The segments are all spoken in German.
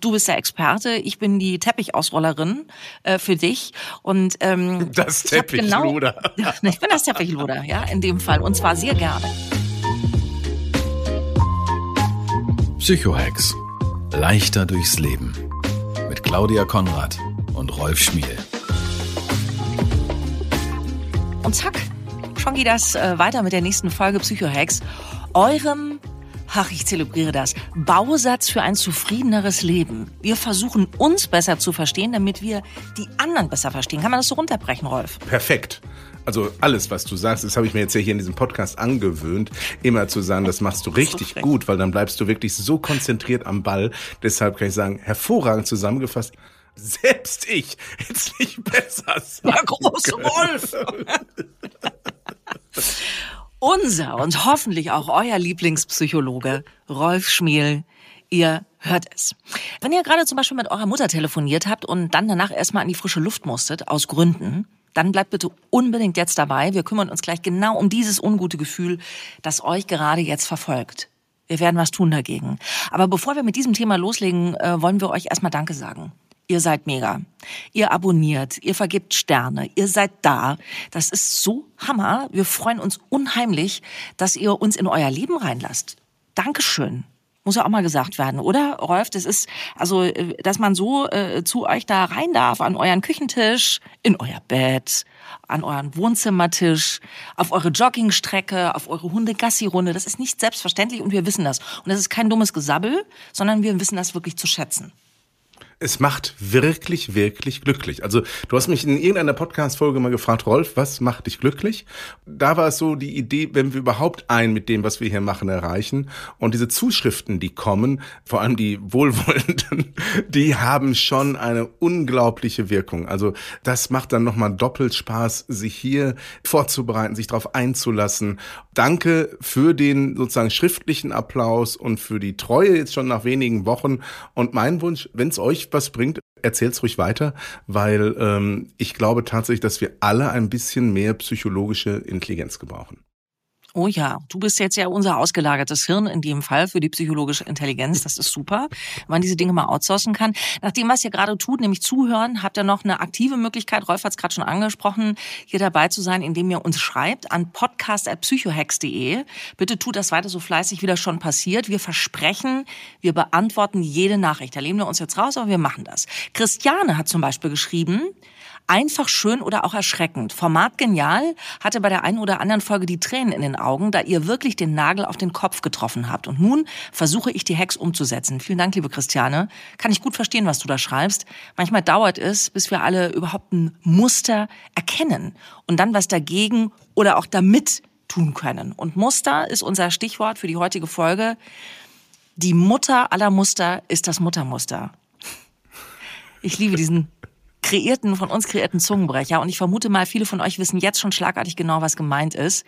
Du bist der Experte, ich bin die Teppichausrollerin äh, für dich. Und, ähm, das ich hab Teppichluder. Genau, ich bin das Teppichluder, ja, in dem Fall. Und zwar sehr gerne. Psychohex. Leichter durchs Leben. Mit Claudia Konrad und Rolf Schmiel. Und zack, schon geht das äh, weiter mit der nächsten Folge Psychohex. Eurem, ach, ich zelebriere das, Bausatz für ein zufriedeneres Leben. Wir versuchen uns besser zu verstehen, damit wir die anderen besser verstehen. Kann man das so runterbrechen, Rolf? Perfekt. Also alles, was du sagst, das habe ich mir jetzt ja hier in diesem Podcast angewöhnt, immer zu sagen, das machst du richtig schrecklich. gut, weil dann bleibst du wirklich so konzentriert am Ball. Deshalb kann ich sagen, hervorragend zusammengefasst. Selbst ich hätte es nicht besser sagen Der große. Wolf. Unser und hoffentlich auch euer Lieblingspsychologe, Rolf Schmiel. Ihr hört es. Wenn ihr gerade zum Beispiel mit eurer Mutter telefoniert habt und dann danach erstmal an die frische Luft musstet, aus Gründen, dann bleibt bitte unbedingt jetzt dabei. Wir kümmern uns gleich genau um dieses ungute Gefühl, das euch gerade jetzt verfolgt. Wir werden was tun dagegen. Aber bevor wir mit diesem Thema loslegen, äh, wollen wir euch erstmal Danke sagen. Ihr seid mega. Ihr abonniert, ihr vergibt Sterne, ihr seid da. Das ist so Hammer. Wir freuen uns unheimlich, dass ihr uns in euer Leben reinlasst. Dankeschön. Muss ja auch mal gesagt werden, oder, Rolf? Das ist, also, äh, dass man so äh, zu euch da rein darf, an euren Küchentisch, in euer Bett, an euren Wohnzimmertisch, auf eure Joggingstrecke, auf eure Hunde-Gassi-Runde. Das ist nicht selbstverständlich und wir wissen das. Und das ist kein dummes Gesabbel, sondern wir wissen das wirklich zu schätzen. Es macht wirklich, wirklich glücklich. Also du hast mich in irgendeiner Podcast-Folge mal gefragt, Rolf, was macht dich glücklich? Da war es so die Idee, wenn wir überhaupt ein mit dem, was wir hier machen, erreichen. Und diese Zuschriften, die kommen, vor allem die Wohlwollenden, die haben schon eine unglaubliche Wirkung. Also das macht dann nochmal doppelt Spaß, sich hier vorzubereiten, sich darauf einzulassen. Danke für den sozusagen schriftlichen Applaus und für die Treue jetzt schon nach wenigen Wochen. Und mein Wunsch, wenn es euch was bringt, erzählt's ruhig weiter, weil ähm, ich glaube tatsächlich, dass wir alle ein bisschen mehr psychologische Intelligenz gebrauchen. Oh ja, du bist jetzt ja unser ausgelagertes Hirn in dem Fall für die psychologische Intelligenz. Das ist super, wenn man diese Dinge mal outsourcen kann. Nach dem, was ihr gerade tut, nämlich zuhören, habt ihr noch eine aktive Möglichkeit, Rolf hat es gerade schon angesprochen, hier dabei zu sein, indem ihr uns schreibt an podcast.psychohex.de. Bitte tut das weiter so fleißig, wie das schon passiert. Wir versprechen, wir beantworten jede Nachricht. Da lehnen wir uns jetzt raus, aber wir machen das. Christiane hat zum Beispiel geschrieben, Einfach schön oder auch erschreckend. Format genial, hatte bei der einen oder anderen Folge die Tränen in den Augen, da ihr wirklich den Nagel auf den Kopf getroffen habt. Und nun versuche ich die Hex umzusetzen. Vielen Dank, liebe Christiane. Kann ich gut verstehen, was du da schreibst. Manchmal dauert es, bis wir alle überhaupt ein Muster erkennen und dann was dagegen oder auch damit tun können. Und Muster ist unser Stichwort für die heutige Folge. Die Mutter aller Muster ist das Muttermuster. Ich liebe diesen kreierten, von uns kreierten Zungenbrecher. Und ich vermute mal, viele von euch wissen jetzt schon schlagartig genau, was gemeint ist.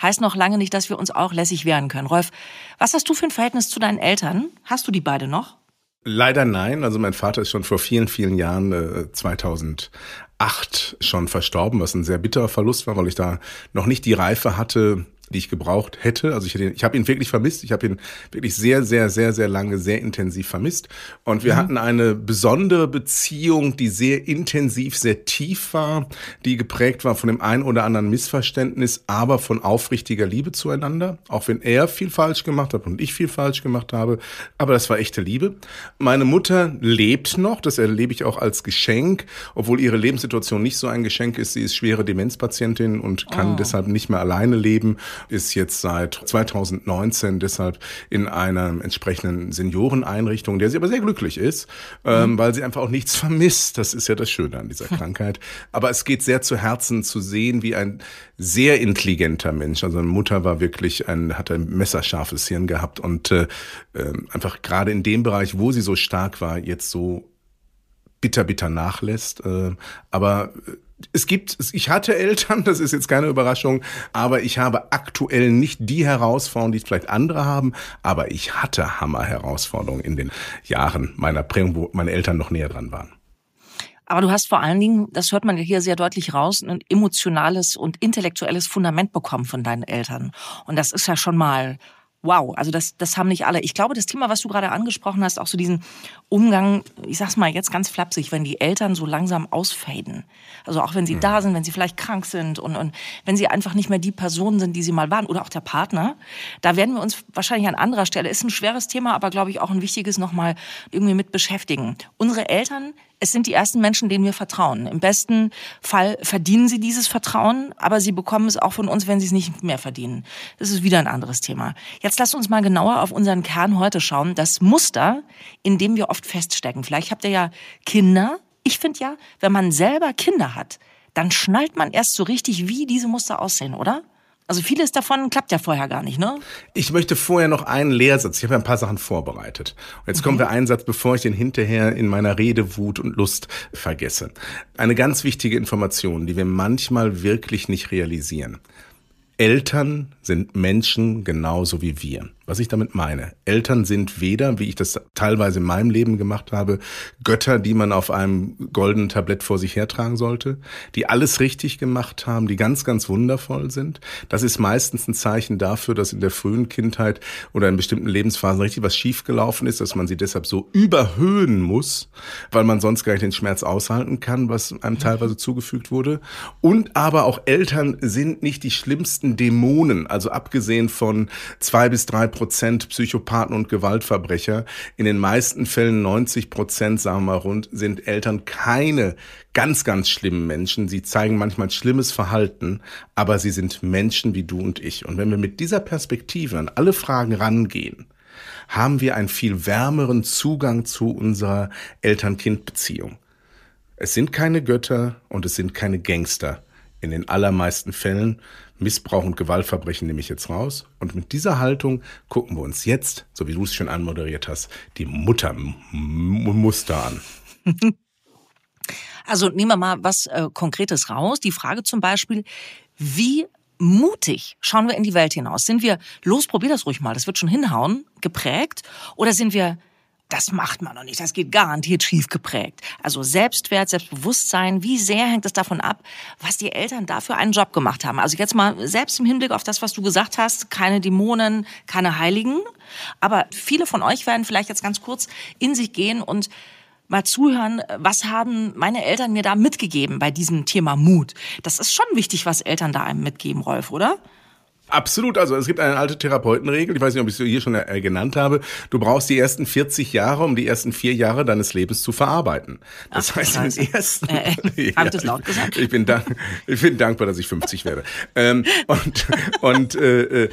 Heißt noch lange nicht, dass wir uns auch lässig wehren können. Rolf, was hast du für ein Verhältnis zu deinen Eltern? Hast du die beide noch? Leider nein. Also mein Vater ist schon vor vielen, vielen Jahren, äh, 2008 schon verstorben, was ein sehr bitterer Verlust war, weil ich da noch nicht die Reife hatte, die ich gebraucht hätte. Also ich, hätte, ich habe ihn wirklich vermisst. Ich habe ihn wirklich sehr, sehr, sehr, sehr lange, sehr intensiv vermisst. Und wir mhm. hatten eine besondere Beziehung, die sehr intensiv, sehr tief war, die geprägt war von dem ein oder anderen Missverständnis, aber von aufrichtiger Liebe zueinander. Auch wenn er viel falsch gemacht hat und ich viel falsch gemacht habe. Aber das war echte Liebe. Meine Mutter lebt noch. Das erlebe ich auch als Geschenk, obwohl ihre Lebenssituation nicht so ein Geschenk ist. Sie ist schwere Demenzpatientin und kann oh. deshalb nicht mehr alleine leben ist jetzt seit 2019 deshalb in einer entsprechenden Senioreneinrichtung, der sie aber sehr glücklich ist, ähm, mhm. weil sie einfach auch nichts vermisst. Das ist ja das Schöne an dieser Krankheit. Aber es geht sehr zu Herzen zu sehen, wie ein sehr intelligenter Mensch, also eine Mutter war wirklich ein, hat ein messerscharfes Hirn gehabt und äh, ähm, einfach gerade in dem Bereich, wo sie so stark war, jetzt so bitter, bitter nachlässt. Äh, aber es gibt, ich hatte Eltern, das ist jetzt keine Überraschung, aber ich habe aktuell nicht die Herausforderungen, die vielleicht andere haben, aber ich hatte Hammer-Herausforderungen in den Jahren meiner Prägung, wo meine Eltern noch näher dran waren. Aber du hast vor allen Dingen, das hört man hier sehr deutlich raus, ein emotionales und intellektuelles Fundament bekommen von deinen Eltern. Und das ist ja schon mal wow, also das, das haben nicht alle. Ich glaube, das Thema, was du gerade angesprochen hast, auch so diesen Umgang, ich sag's mal jetzt ganz flapsig, wenn die Eltern so langsam ausfaden. Also auch wenn sie mhm. da sind, wenn sie vielleicht krank sind und, und wenn sie einfach nicht mehr die Personen sind, die sie mal waren oder auch der Partner, da werden wir uns wahrscheinlich an anderer Stelle, ist ein schweres Thema, aber glaube ich auch ein wichtiges nochmal irgendwie mit beschäftigen. Unsere Eltern es sind die ersten Menschen, denen wir vertrauen. Im besten Fall verdienen sie dieses Vertrauen, aber sie bekommen es auch von uns, wenn sie es nicht mehr verdienen. Das ist wieder ein anderes Thema. Jetzt lasst uns mal genauer auf unseren Kern heute schauen. Das Muster, in dem wir oft feststecken. Vielleicht habt ihr ja Kinder. Ich finde ja, wenn man selber Kinder hat, dann schnallt man erst so richtig, wie diese Muster aussehen, oder? Also vieles davon klappt ja vorher gar nicht, ne? Ich möchte vorher noch einen Lehrsatz. Ich habe ja ein paar Sachen vorbereitet. Und jetzt okay. kommen wir einen Satz, bevor ich den hinterher in meiner Rede Wut und Lust vergesse. Eine ganz wichtige Information, die wir manchmal wirklich nicht realisieren. Eltern sind Menschen genauso wie wir. Was ich damit meine. Eltern sind weder, wie ich das teilweise in meinem Leben gemacht habe, Götter, die man auf einem goldenen Tablett vor sich hertragen sollte, die alles richtig gemacht haben, die ganz, ganz wundervoll sind. Das ist meistens ein Zeichen dafür, dass in der frühen Kindheit oder in bestimmten Lebensphasen richtig was schiefgelaufen ist, dass man sie deshalb so überhöhen muss, weil man sonst gar nicht den Schmerz aushalten kann, was einem teilweise zugefügt wurde. Und aber auch Eltern sind nicht die schlimmsten Dämonen, also abgesehen von zwei bis drei Prozent Psychopathen und Gewaltverbrecher. In den meisten Fällen 90 Prozent, sagen wir rund, sind Eltern keine ganz, ganz schlimmen Menschen. Sie zeigen manchmal schlimmes Verhalten, aber sie sind Menschen wie du und ich. Und wenn wir mit dieser Perspektive an alle Fragen rangehen, haben wir einen viel wärmeren Zugang zu unserer Eltern-Kind-Beziehung. Es sind keine Götter und es sind keine Gangster. In den allermeisten Fällen Missbrauch und Gewaltverbrechen nehme ich jetzt raus. Und mit dieser Haltung gucken wir uns jetzt, so wie du es schon anmoderiert hast, die Muttermuster an. Also nehmen wir mal was äh, Konkretes raus. Die Frage zum Beispiel, wie mutig schauen wir in die Welt hinaus? Sind wir, los, probier das ruhig mal, das wird schon hinhauen, geprägt? Oder sind wir das macht man noch nicht. Das geht garantiert schief geprägt. Also Selbstwert, Selbstbewusstsein, wie sehr hängt es davon ab, was die Eltern dafür einen Job gemacht haben. Also jetzt mal selbst im Hinblick auf das, was du gesagt hast, keine Dämonen, keine Heiligen. Aber viele von euch werden vielleicht jetzt ganz kurz in sich gehen und mal zuhören, was haben meine Eltern mir da mitgegeben bei diesem Thema Mut. Das ist schon wichtig, was Eltern da einem mitgeben, Rolf, oder? Absolut, also es gibt eine alte Therapeutenregel, ich weiß nicht, ob ich sie hier schon äh, genannt habe. Du brauchst die ersten 40 Jahre, um die ersten vier Jahre deines Lebens zu verarbeiten. Das Ach, heißt, in den ersten. Äh, äh, ja, das laut gesagt? Ich bin, dank, ich bin dankbar, dass ich 50 werde. ähm, und und äh, äh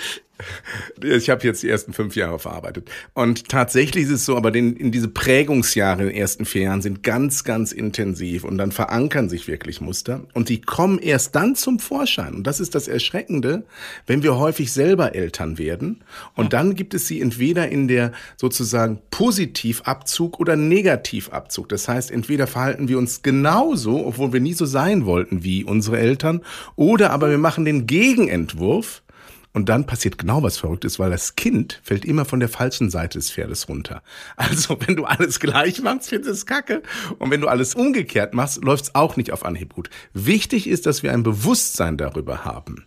ich habe jetzt die ersten fünf Jahre verarbeitet. Und tatsächlich ist es so, aber den, in diese Prägungsjahre in den ersten vier Jahren sind ganz, ganz intensiv und dann verankern sich wirklich Muster und die kommen erst dann zum Vorschein. Und das ist das Erschreckende, wenn wir häufig selber Eltern werden. Und dann gibt es sie entweder in der sozusagen Positivabzug oder Negativabzug. Das heißt, entweder verhalten wir uns genauso, obwohl wir nie so sein wollten wie unsere Eltern, oder aber wir machen den Gegenentwurf und dann passiert genau was Verrücktes, weil das Kind fällt immer von der falschen Seite des Pferdes runter. Also wenn du alles gleich machst, findest du es kacke. Und wenn du alles umgekehrt machst, läuft es auch nicht auf Anhieb gut. Wichtig ist, dass wir ein Bewusstsein darüber haben,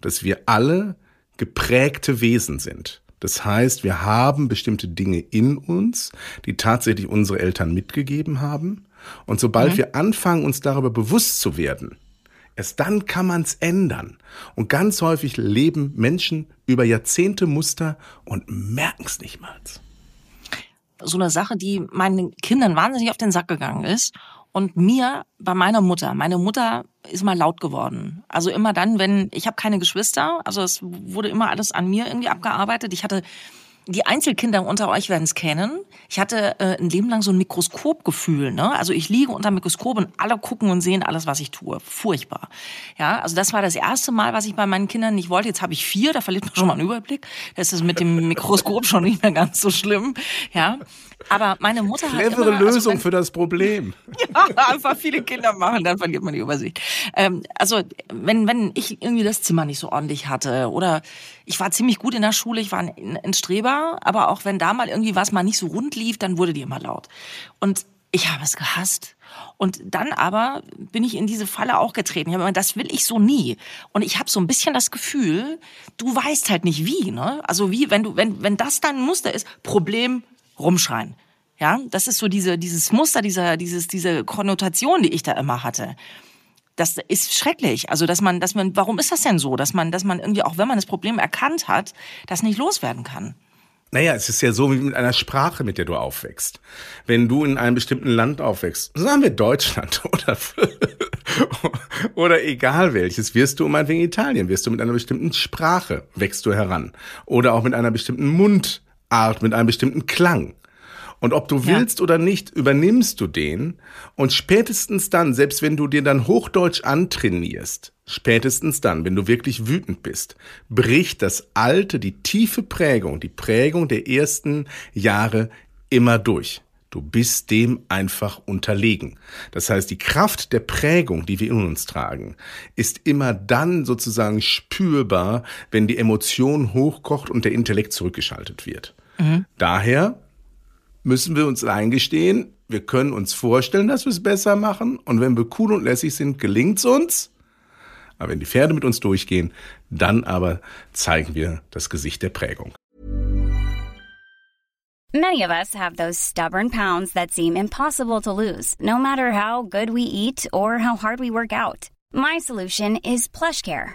dass wir alle geprägte Wesen sind. Das heißt, wir haben bestimmte Dinge in uns, die tatsächlich unsere Eltern mitgegeben haben. Und sobald mhm. wir anfangen, uns darüber bewusst zu werden, Erst dann kann man es ändern. Und ganz häufig leben Menschen über Jahrzehnte Muster und merken es nicht mal. So eine Sache, die meinen Kindern wahnsinnig auf den Sack gegangen ist und mir bei meiner Mutter. Meine Mutter ist mal laut geworden. Also immer dann, wenn ich habe keine Geschwister, also es wurde immer alles an mir irgendwie abgearbeitet. Ich hatte die Einzelkinder unter euch werden es kennen. Ich hatte äh, ein Leben lang so ein Mikroskopgefühl. Ne? Also ich liege unter Mikroskop und alle gucken und sehen alles, was ich tue. Furchtbar. Ja, also das war das erste Mal, was ich bei meinen Kindern nicht wollte. Jetzt habe ich vier, da verliert man schon mal einen Überblick. Da ist mit dem Mikroskop schon nicht mehr ganz so schlimm. Ja, aber meine Mutter Clevere hat immer, Lösung also für das Problem. ja, einfach viele Kinder machen, dann verliert man die Übersicht. Ähm, also wenn wenn ich irgendwie das Zimmer nicht so ordentlich hatte oder ich war ziemlich gut in der Schule, ich war ein, ein Streber, aber auch wenn da mal irgendwie was mal nicht so rund lief, dann wurde die immer laut. Und ich habe es gehasst. Und dann aber bin ich in diese Falle auch getreten. Ich habe immer, das will ich so nie. Und ich habe so ein bisschen das Gefühl, du weißt halt nicht wie, ne? Also wie, wenn du, wenn, wenn das dein Muster ist, Problem, rumschreien. Ja, das ist so diese, dieses Muster, dieser, dieses, diese Konnotation, die ich da immer hatte. Das ist schrecklich. Also, dass man, dass man, warum ist das denn so? Dass man, dass man irgendwie, auch wenn man das Problem erkannt hat, das nicht loswerden kann. Naja, es ist ja so wie mit einer Sprache, mit der du aufwächst. Wenn du in einem bestimmten Land aufwächst, sagen wir Deutschland oder, oder egal welches, wirst du meinetwegen Italien, wirst du mit einer bestimmten Sprache, wächst du heran. Oder auch mit einer bestimmten Mundart, mit einem bestimmten Klang. Und ob du willst ja. oder nicht, übernimmst du den. Und spätestens dann, selbst wenn du dir dann Hochdeutsch antrainierst, spätestens dann, wenn du wirklich wütend bist, bricht das alte, die tiefe Prägung, die Prägung der ersten Jahre immer durch. Du bist dem einfach unterlegen. Das heißt, die Kraft der Prägung, die wir in uns tragen, ist immer dann sozusagen spürbar, wenn die Emotion hochkocht und der Intellekt zurückgeschaltet wird. Mhm. Daher müssen wir uns eingestehen, wir können uns vorstellen, dass wir es besser machen. Und wenn wir cool und lässig sind, gelingt es uns. Aber wenn die Pferde mit uns durchgehen, dann aber zeigen wir das Gesicht der Prägung. Many of us have those stubborn pounds that seem impossible to lose, no matter how good we eat or how hard we work out. My solution is PlushCare.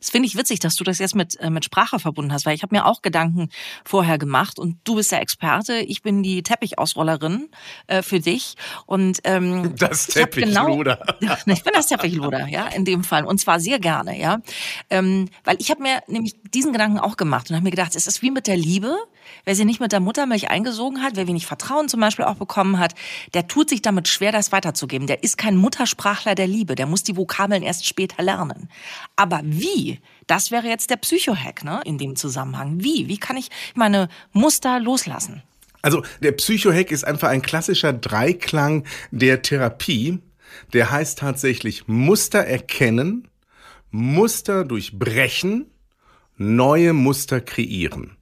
Das finde ich witzig, dass du das jetzt mit, äh, mit Sprache verbunden hast, weil ich habe mir auch Gedanken vorher gemacht und du bist der Experte, ich bin die Teppichausrollerin äh, für dich und ähm, das Teppichluder. Genau, ich bin das Teppichluder, ja, in dem Fall und zwar sehr gerne, ja, ähm, weil ich habe mir nämlich diesen Gedanken auch gemacht und habe mir gedacht, es ist wie mit der Liebe, wer sie nicht mit der Muttermilch eingesogen hat, wer wenig Vertrauen zum Beispiel auch bekommen hat, der tut sich damit schwer, das weiterzugeben. Der ist kein Muttersprachler der Liebe, der muss die Vokabeln erst später lernen. Aber wie das wäre jetzt der Psychohack, ne, in dem Zusammenhang. Wie? Wie kann ich meine Muster loslassen? Also der Psychohack ist einfach ein klassischer Dreiklang der Therapie. Der heißt tatsächlich Muster erkennen, Muster durchbrechen, neue Muster kreieren.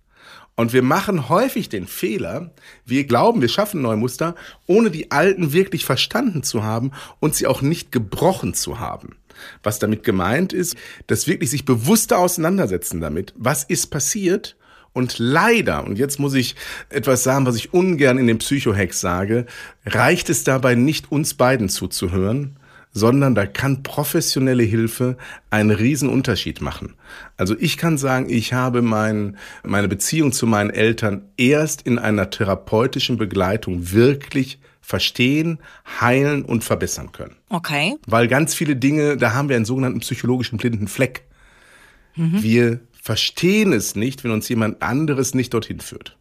Und wir machen häufig den Fehler, wir glauben, wir schaffen neue Muster, ohne die alten wirklich verstanden zu haben und sie auch nicht gebrochen zu haben. Was damit gemeint ist, dass wirklich sich bewusster auseinandersetzen damit, was ist passiert und leider, und jetzt muss ich etwas sagen, was ich ungern in den Psychohacks sage, reicht es dabei nicht, uns beiden zuzuhören, sondern da kann professionelle Hilfe einen riesen Unterschied machen. Also ich kann sagen, ich habe mein, meine Beziehung zu meinen Eltern erst in einer therapeutischen Begleitung wirklich verstehen, heilen und verbessern können. Okay. Weil ganz viele Dinge, da haben wir einen sogenannten psychologischen blinden Fleck. Mhm. Wir verstehen es nicht, wenn uns jemand anderes nicht dorthin führt.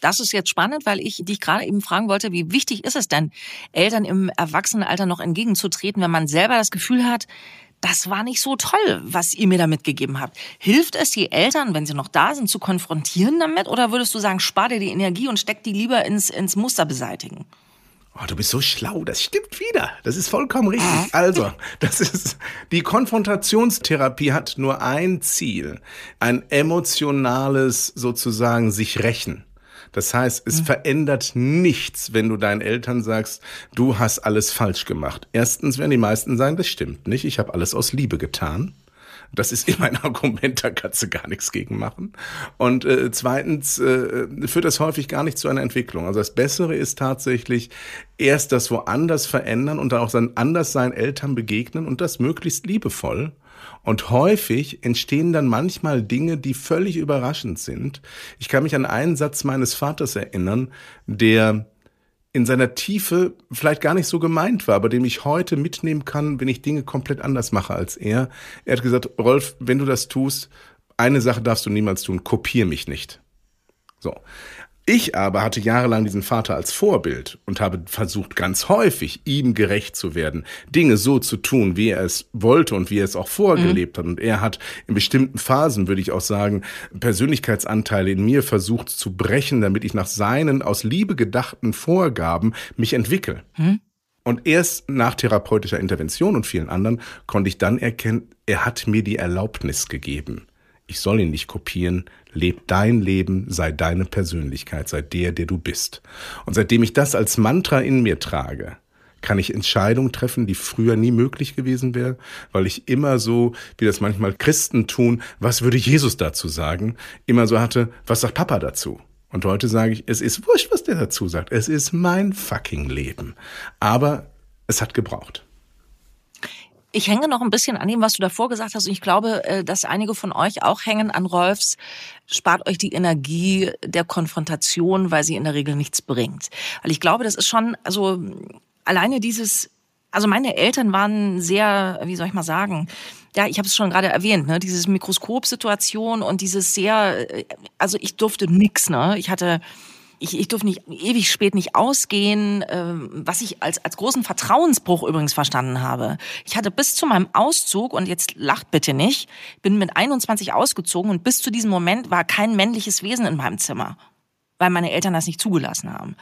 Das ist jetzt spannend, weil ich dich gerade eben fragen wollte, wie wichtig ist es denn, Eltern im Erwachsenenalter noch entgegenzutreten, wenn man selber das Gefühl hat, das war nicht so toll, was ihr mir da mitgegeben habt. Hilft es die Eltern, wenn sie noch da sind, zu konfrontieren damit? Oder würdest du sagen, spar dir die Energie und steck die lieber ins, ins Muster beseitigen? Oh, du bist so schlau, das stimmt wieder. Das ist vollkommen richtig. Also, das ist, die Konfrontationstherapie hat nur ein Ziel. Ein emotionales sozusagen sich rächen. Das heißt, es mhm. verändert nichts, wenn du deinen Eltern sagst, du hast alles falsch gemacht. Erstens werden die meisten sagen, das stimmt nicht, ich habe alles aus Liebe getan. Das ist immer ein Argument, da kannst du gar nichts gegen machen. Und äh, zweitens äh, führt das häufig gar nicht zu einer Entwicklung. Also das Bessere ist tatsächlich erst das woanders verändern und dann auch sein Anderssein Eltern begegnen und das möglichst liebevoll. Und häufig entstehen dann manchmal Dinge, die völlig überraschend sind. Ich kann mich an einen Satz meines Vaters erinnern, der in seiner Tiefe vielleicht gar nicht so gemeint war, aber dem ich heute mitnehmen kann, wenn ich Dinge komplett anders mache als er. Er hat gesagt, Rolf, wenn du das tust, eine Sache darfst du niemals tun, kopier mich nicht. So. Ich aber hatte jahrelang diesen Vater als Vorbild und habe versucht, ganz häufig ihm gerecht zu werden, Dinge so zu tun, wie er es wollte und wie er es auch vorgelebt mhm. hat. Und er hat in bestimmten Phasen, würde ich auch sagen, Persönlichkeitsanteile in mir versucht zu brechen, damit ich nach seinen aus Liebe gedachten Vorgaben mich entwickle. Mhm. Und erst nach therapeutischer Intervention und vielen anderen konnte ich dann erkennen, er hat mir die Erlaubnis gegeben. Ich soll ihn nicht kopieren, leb dein Leben, sei deine Persönlichkeit, sei der, der du bist. Und seitdem ich das als Mantra in mir trage, kann ich Entscheidungen treffen, die früher nie möglich gewesen wäre, weil ich immer so, wie das manchmal Christen tun, was würde Jesus dazu sagen, immer so hatte, was sagt Papa dazu? Und heute sage ich, es ist wurscht, was der dazu sagt. Es ist mein fucking Leben. Aber es hat gebraucht. Ich hänge noch ein bisschen an dem, was du davor gesagt hast. Und ich glaube, äh, dass einige von euch auch hängen an Rolfs. Spart euch die Energie der Konfrontation, weil sie in der Regel nichts bringt. Weil ich glaube, das ist schon, also alleine dieses, also meine Eltern waren sehr, wie soll ich mal sagen, ja, ich habe es schon gerade erwähnt, ne, dieses Mikroskopsituation und dieses sehr, äh, also ich durfte nix, ne, ich hatte ich, ich durfte nicht ewig spät nicht ausgehen, äh, was ich als, als großen Vertrauensbruch übrigens verstanden habe. Ich hatte bis zu meinem Auszug, und jetzt lacht bitte nicht, bin mit 21 ausgezogen und bis zu diesem Moment war kein männliches Wesen in meinem Zimmer, weil meine Eltern das nicht zugelassen haben.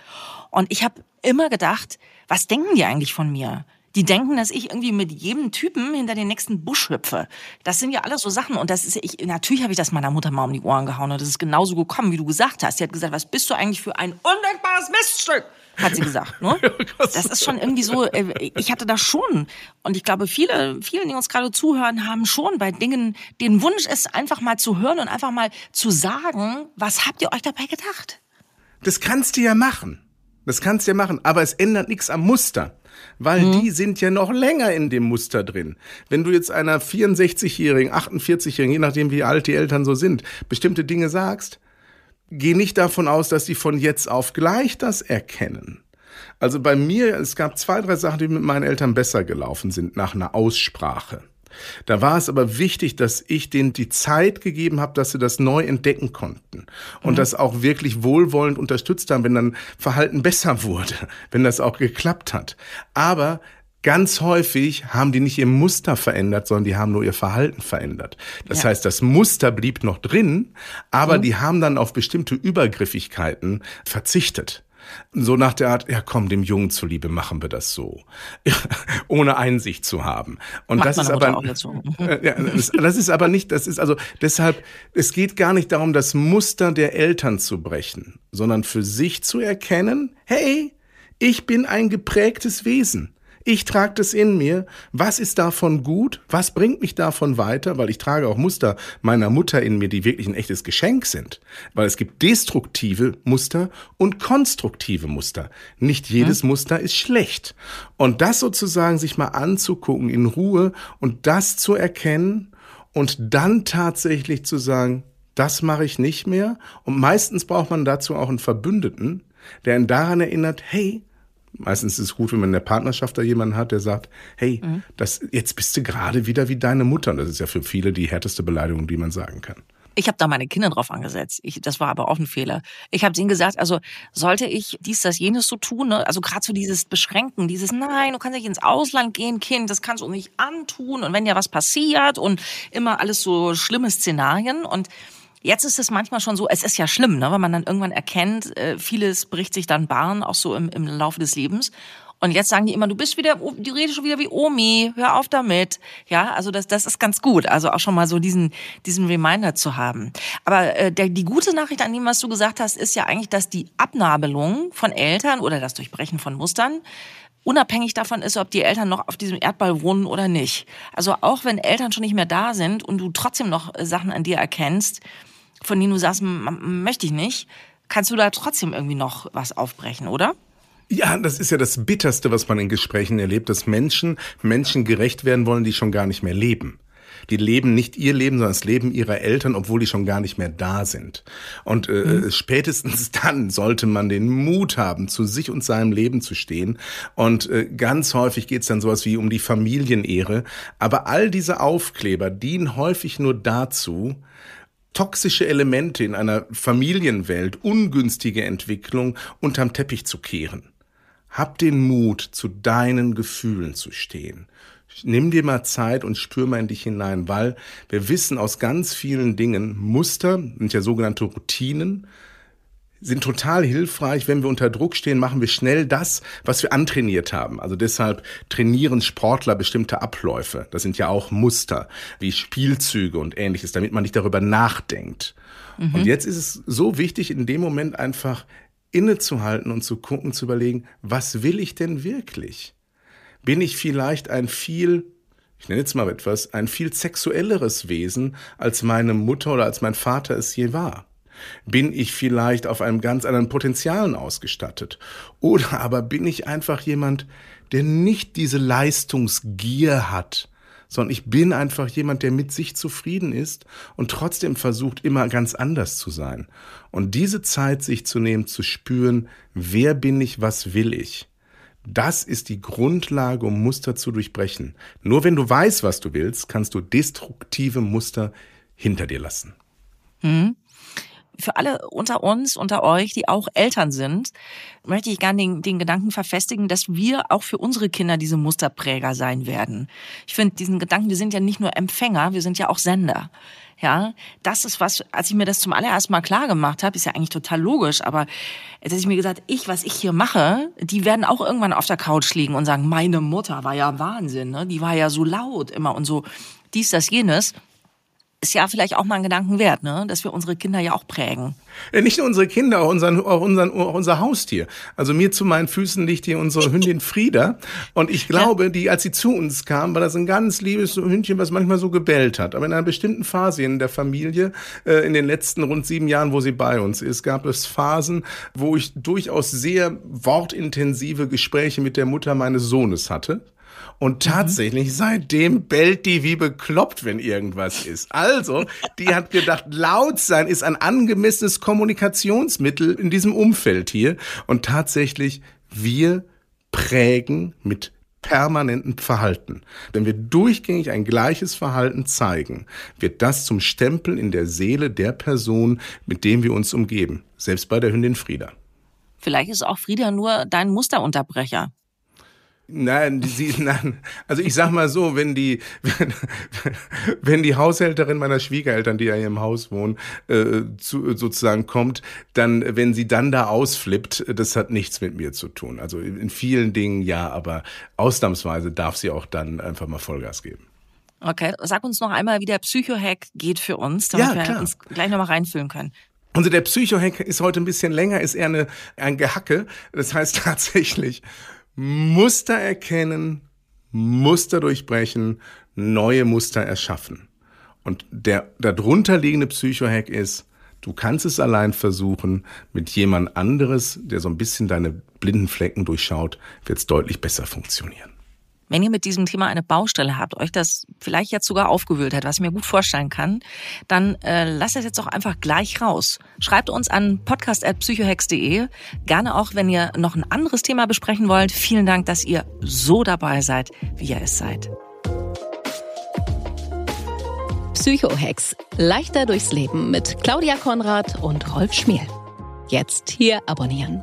Und ich habe immer gedacht, was denken die eigentlich von mir? Die denken, dass ich irgendwie mit jedem Typen hinter den nächsten Busch hüpfe. Das sind ja alles so Sachen. Und das ist, ich, natürlich habe ich das meiner Mutter mal um die Ohren gehauen. Und das ist genauso gekommen, wie du gesagt hast. Sie hat gesagt, was bist du eigentlich für ein undenkbares Miststück? Hat sie gesagt. Ne? Das ist schon irgendwie so, äh, ich hatte das schon. Und ich glaube, viele, viele, die uns gerade zuhören, haben schon bei Dingen den Wunsch, es einfach mal zu hören und einfach mal zu sagen, was habt ihr euch dabei gedacht? Das kannst du ja machen. Das kannst du ja machen, aber es ändert nichts am Muster weil mhm. die sind ja noch länger in dem Muster drin. Wenn du jetzt einer 64-Jährigen, 48-Jährigen, je nachdem wie alt die Eltern so sind, bestimmte Dinge sagst, geh nicht davon aus, dass sie von jetzt auf gleich das erkennen. Also bei mir, es gab zwei, drei Sachen, die mit meinen Eltern besser gelaufen sind nach einer Aussprache. Da war es aber wichtig, dass ich denen die Zeit gegeben habe, dass sie das neu entdecken konnten und mhm. das auch wirklich wohlwollend unterstützt haben, wenn dann Verhalten besser wurde, wenn das auch geklappt hat. Aber Ganz häufig haben die nicht ihr Muster verändert, sondern die haben nur ihr Verhalten verändert. Das ja. heißt, das Muster blieb noch drin, aber mhm. die haben dann auf bestimmte Übergriffigkeiten verzichtet. So nach der Art, ja komm, dem Jungen zuliebe machen wir das so. Ohne Einsicht zu haben. Und Macht das ist aber, äh, ja, das, das ist aber nicht, das ist also deshalb, es geht gar nicht darum, das Muster der Eltern zu brechen, sondern für sich zu erkennen, hey, ich bin ein geprägtes Wesen. Ich trage das in mir. Was ist davon gut? Was bringt mich davon weiter? Weil ich trage auch Muster meiner Mutter in mir, die wirklich ein echtes Geschenk sind. Weil es gibt destruktive Muster und konstruktive Muster. Nicht jedes hm. Muster ist schlecht. Und das sozusagen sich mal anzugucken in Ruhe und das zu erkennen und dann tatsächlich zu sagen, das mache ich nicht mehr. Und meistens braucht man dazu auch einen Verbündeten, der ihn daran erinnert, hey, Meistens ist es gut, wenn man in der Partnerschaft da jemanden hat, der sagt, hey, mhm. das, jetzt bist du gerade wieder wie deine Mutter. Und das ist ja für viele die härteste Beleidigung, die man sagen kann. Ich habe da meine Kinder drauf angesetzt. Ich, das war aber auch ein Fehler. Ich habe ihnen gesagt, also sollte ich dies, das, jenes so tun, ne? also gerade so dieses Beschränken, dieses Nein, du kannst nicht ins Ausland gehen, Kind, das kannst du nicht antun und wenn ja was passiert und immer alles so schlimme Szenarien und Jetzt ist es manchmal schon so, es ist ja schlimm, ne, wenn man dann irgendwann erkennt, äh, vieles bricht sich dann Bahn, auch so im, im Laufe des Lebens. Und jetzt sagen die immer, du bist wieder, die redest schon wieder wie Omi, hör auf damit. Ja, also das, das ist ganz gut. Also auch schon mal so diesen, diesen Reminder zu haben. Aber äh, der, die gute Nachricht an dem, was du gesagt hast, ist ja eigentlich, dass die Abnabelung von Eltern oder das Durchbrechen von Mustern unabhängig davon ist, ob die Eltern noch auf diesem Erdball wohnen oder nicht. Also auch wenn Eltern schon nicht mehr da sind und du trotzdem noch äh, Sachen an dir erkennst, von denen du sagst, möchte ich nicht, kannst du da trotzdem irgendwie noch was aufbrechen, oder? Ja, das ist ja das Bitterste, was man in Gesprächen erlebt, dass Menschen Menschen gerecht werden wollen, die schon gar nicht mehr leben. Die leben nicht ihr Leben, sondern das Leben ihrer Eltern, obwohl die schon gar nicht mehr da sind. Und äh, mhm. spätestens dann sollte man den Mut haben, zu sich und seinem Leben zu stehen. Und äh, ganz häufig geht es dann sowas wie um die Familienehre. Aber all diese Aufkleber dienen häufig nur dazu, toxische Elemente in einer Familienwelt, ungünstige Entwicklung unterm Teppich zu kehren. Hab den Mut, zu deinen Gefühlen zu stehen. Nimm dir mal Zeit und spür mal in dich hinein, weil wir wissen aus ganz vielen Dingen, Muster sind ja sogenannte Routinen, sind total hilfreich. Wenn wir unter Druck stehen, machen wir schnell das, was wir antrainiert haben. Also deshalb trainieren Sportler bestimmte Abläufe. Das sind ja auch Muster, wie Spielzüge und ähnliches, damit man nicht darüber nachdenkt. Mhm. Und jetzt ist es so wichtig, in dem Moment einfach innezuhalten und zu gucken, zu überlegen, was will ich denn wirklich? Bin ich vielleicht ein viel ich nenne jetzt mal etwas, ein viel sexuelleres Wesen, als meine Mutter oder als mein Vater es je war. Bin ich vielleicht auf einem ganz anderen Potenzialen ausgestattet? Oder aber bin ich einfach jemand, der nicht diese Leistungsgier hat, sondern ich bin einfach jemand, der mit sich zufrieden ist und trotzdem versucht, immer ganz anders zu sein. Und diese Zeit sich zu nehmen, zu spüren, wer bin ich, was will ich? Das ist die Grundlage, um Muster zu durchbrechen. Nur wenn du weißt, was du willst, kannst du destruktive Muster hinter dir lassen. Mhm für alle unter uns, unter euch, die auch Eltern sind, möchte ich gerne den, den Gedanken verfestigen, dass wir auch für unsere Kinder diese Musterpräger sein werden. Ich finde diesen Gedanken, wir sind ja nicht nur Empfänger, wir sind ja auch Sender. Ja, das ist was, als ich mir das zum allerersten Mal klar gemacht habe, ist ja eigentlich total logisch, aber jetzt hätte ich mir gesagt, ich, was ich hier mache, die werden auch irgendwann auf der Couch liegen und sagen, meine Mutter war ja Wahnsinn, ne? die war ja so laut immer und so dies, das, jenes ist ja vielleicht auch mal ein Gedanken wert, ne? dass wir unsere Kinder ja auch prägen. Ja, nicht nur unsere Kinder, auch, unseren, auch, unseren, auch unser Haustier. Also mir zu meinen Füßen liegt hier unsere Hündin Frieda. Und ich glaube, die, als sie zu uns kam, war das ein ganz liebes Hündchen, was manchmal so gebellt hat. Aber in einer bestimmten Phase in der Familie, äh, in den letzten rund sieben Jahren, wo sie bei uns ist, gab es Phasen, wo ich durchaus sehr wortintensive Gespräche mit der Mutter meines Sohnes hatte. Und mhm. tatsächlich, mhm. seitdem bellt die wie bekloppt, wenn irgendwas ist. Also, die hat gedacht, laut sein ist ein angemessenes Kommunikationsmittel in diesem Umfeld hier. Und tatsächlich, wir prägen mit permanenten Verhalten. Wenn wir durchgängig ein gleiches Verhalten zeigen, wird das zum Stempel in der Seele der Person, mit dem wir uns umgeben. Selbst bei der Hündin Frieda. Vielleicht ist auch Frieda nur dein Musterunterbrecher. Nein, sie, nein, also ich sag mal so, wenn die, wenn, wenn die Haushälterin meiner Schwiegereltern, die ja hier im Haus wohnen, äh, zu, sozusagen kommt, dann, wenn sie dann da ausflippt, das hat nichts mit mir zu tun. Also in vielen Dingen ja, aber ausnahmsweise darf sie auch dann einfach mal Vollgas geben. Okay, sag uns noch einmal, wie der Psychohack geht für uns, damit ja, wir uns gleich nochmal reinfühlen können. Also der Psychohack ist heute ein bisschen länger, ist eher eine, ein Gehacke. Das heißt tatsächlich, Muster erkennen, Muster durchbrechen, neue Muster erschaffen. Und der darunter liegende Psychohack ist, du kannst es allein versuchen, mit jemand anderes, der so ein bisschen deine blinden Flecken durchschaut, wird es deutlich besser funktionieren. Wenn ihr mit diesem Thema eine Baustelle habt, euch das vielleicht jetzt sogar aufgewühlt hat, was ich mir gut vorstellen kann, dann äh, lasst es jetzt doch einfach gleich raus. Schreibt uns an podcast.psychohex.de. Gerne auch, wenn ihr noch ein anderes Thema besprechen wollt. Vielen Dank, dass ihr so dabei seid, wie ihr es seid. Psychohex. Leichter durchs Leben mit Claudia Konrad und Rolf Schmiel. Jetzt hier abonnieren.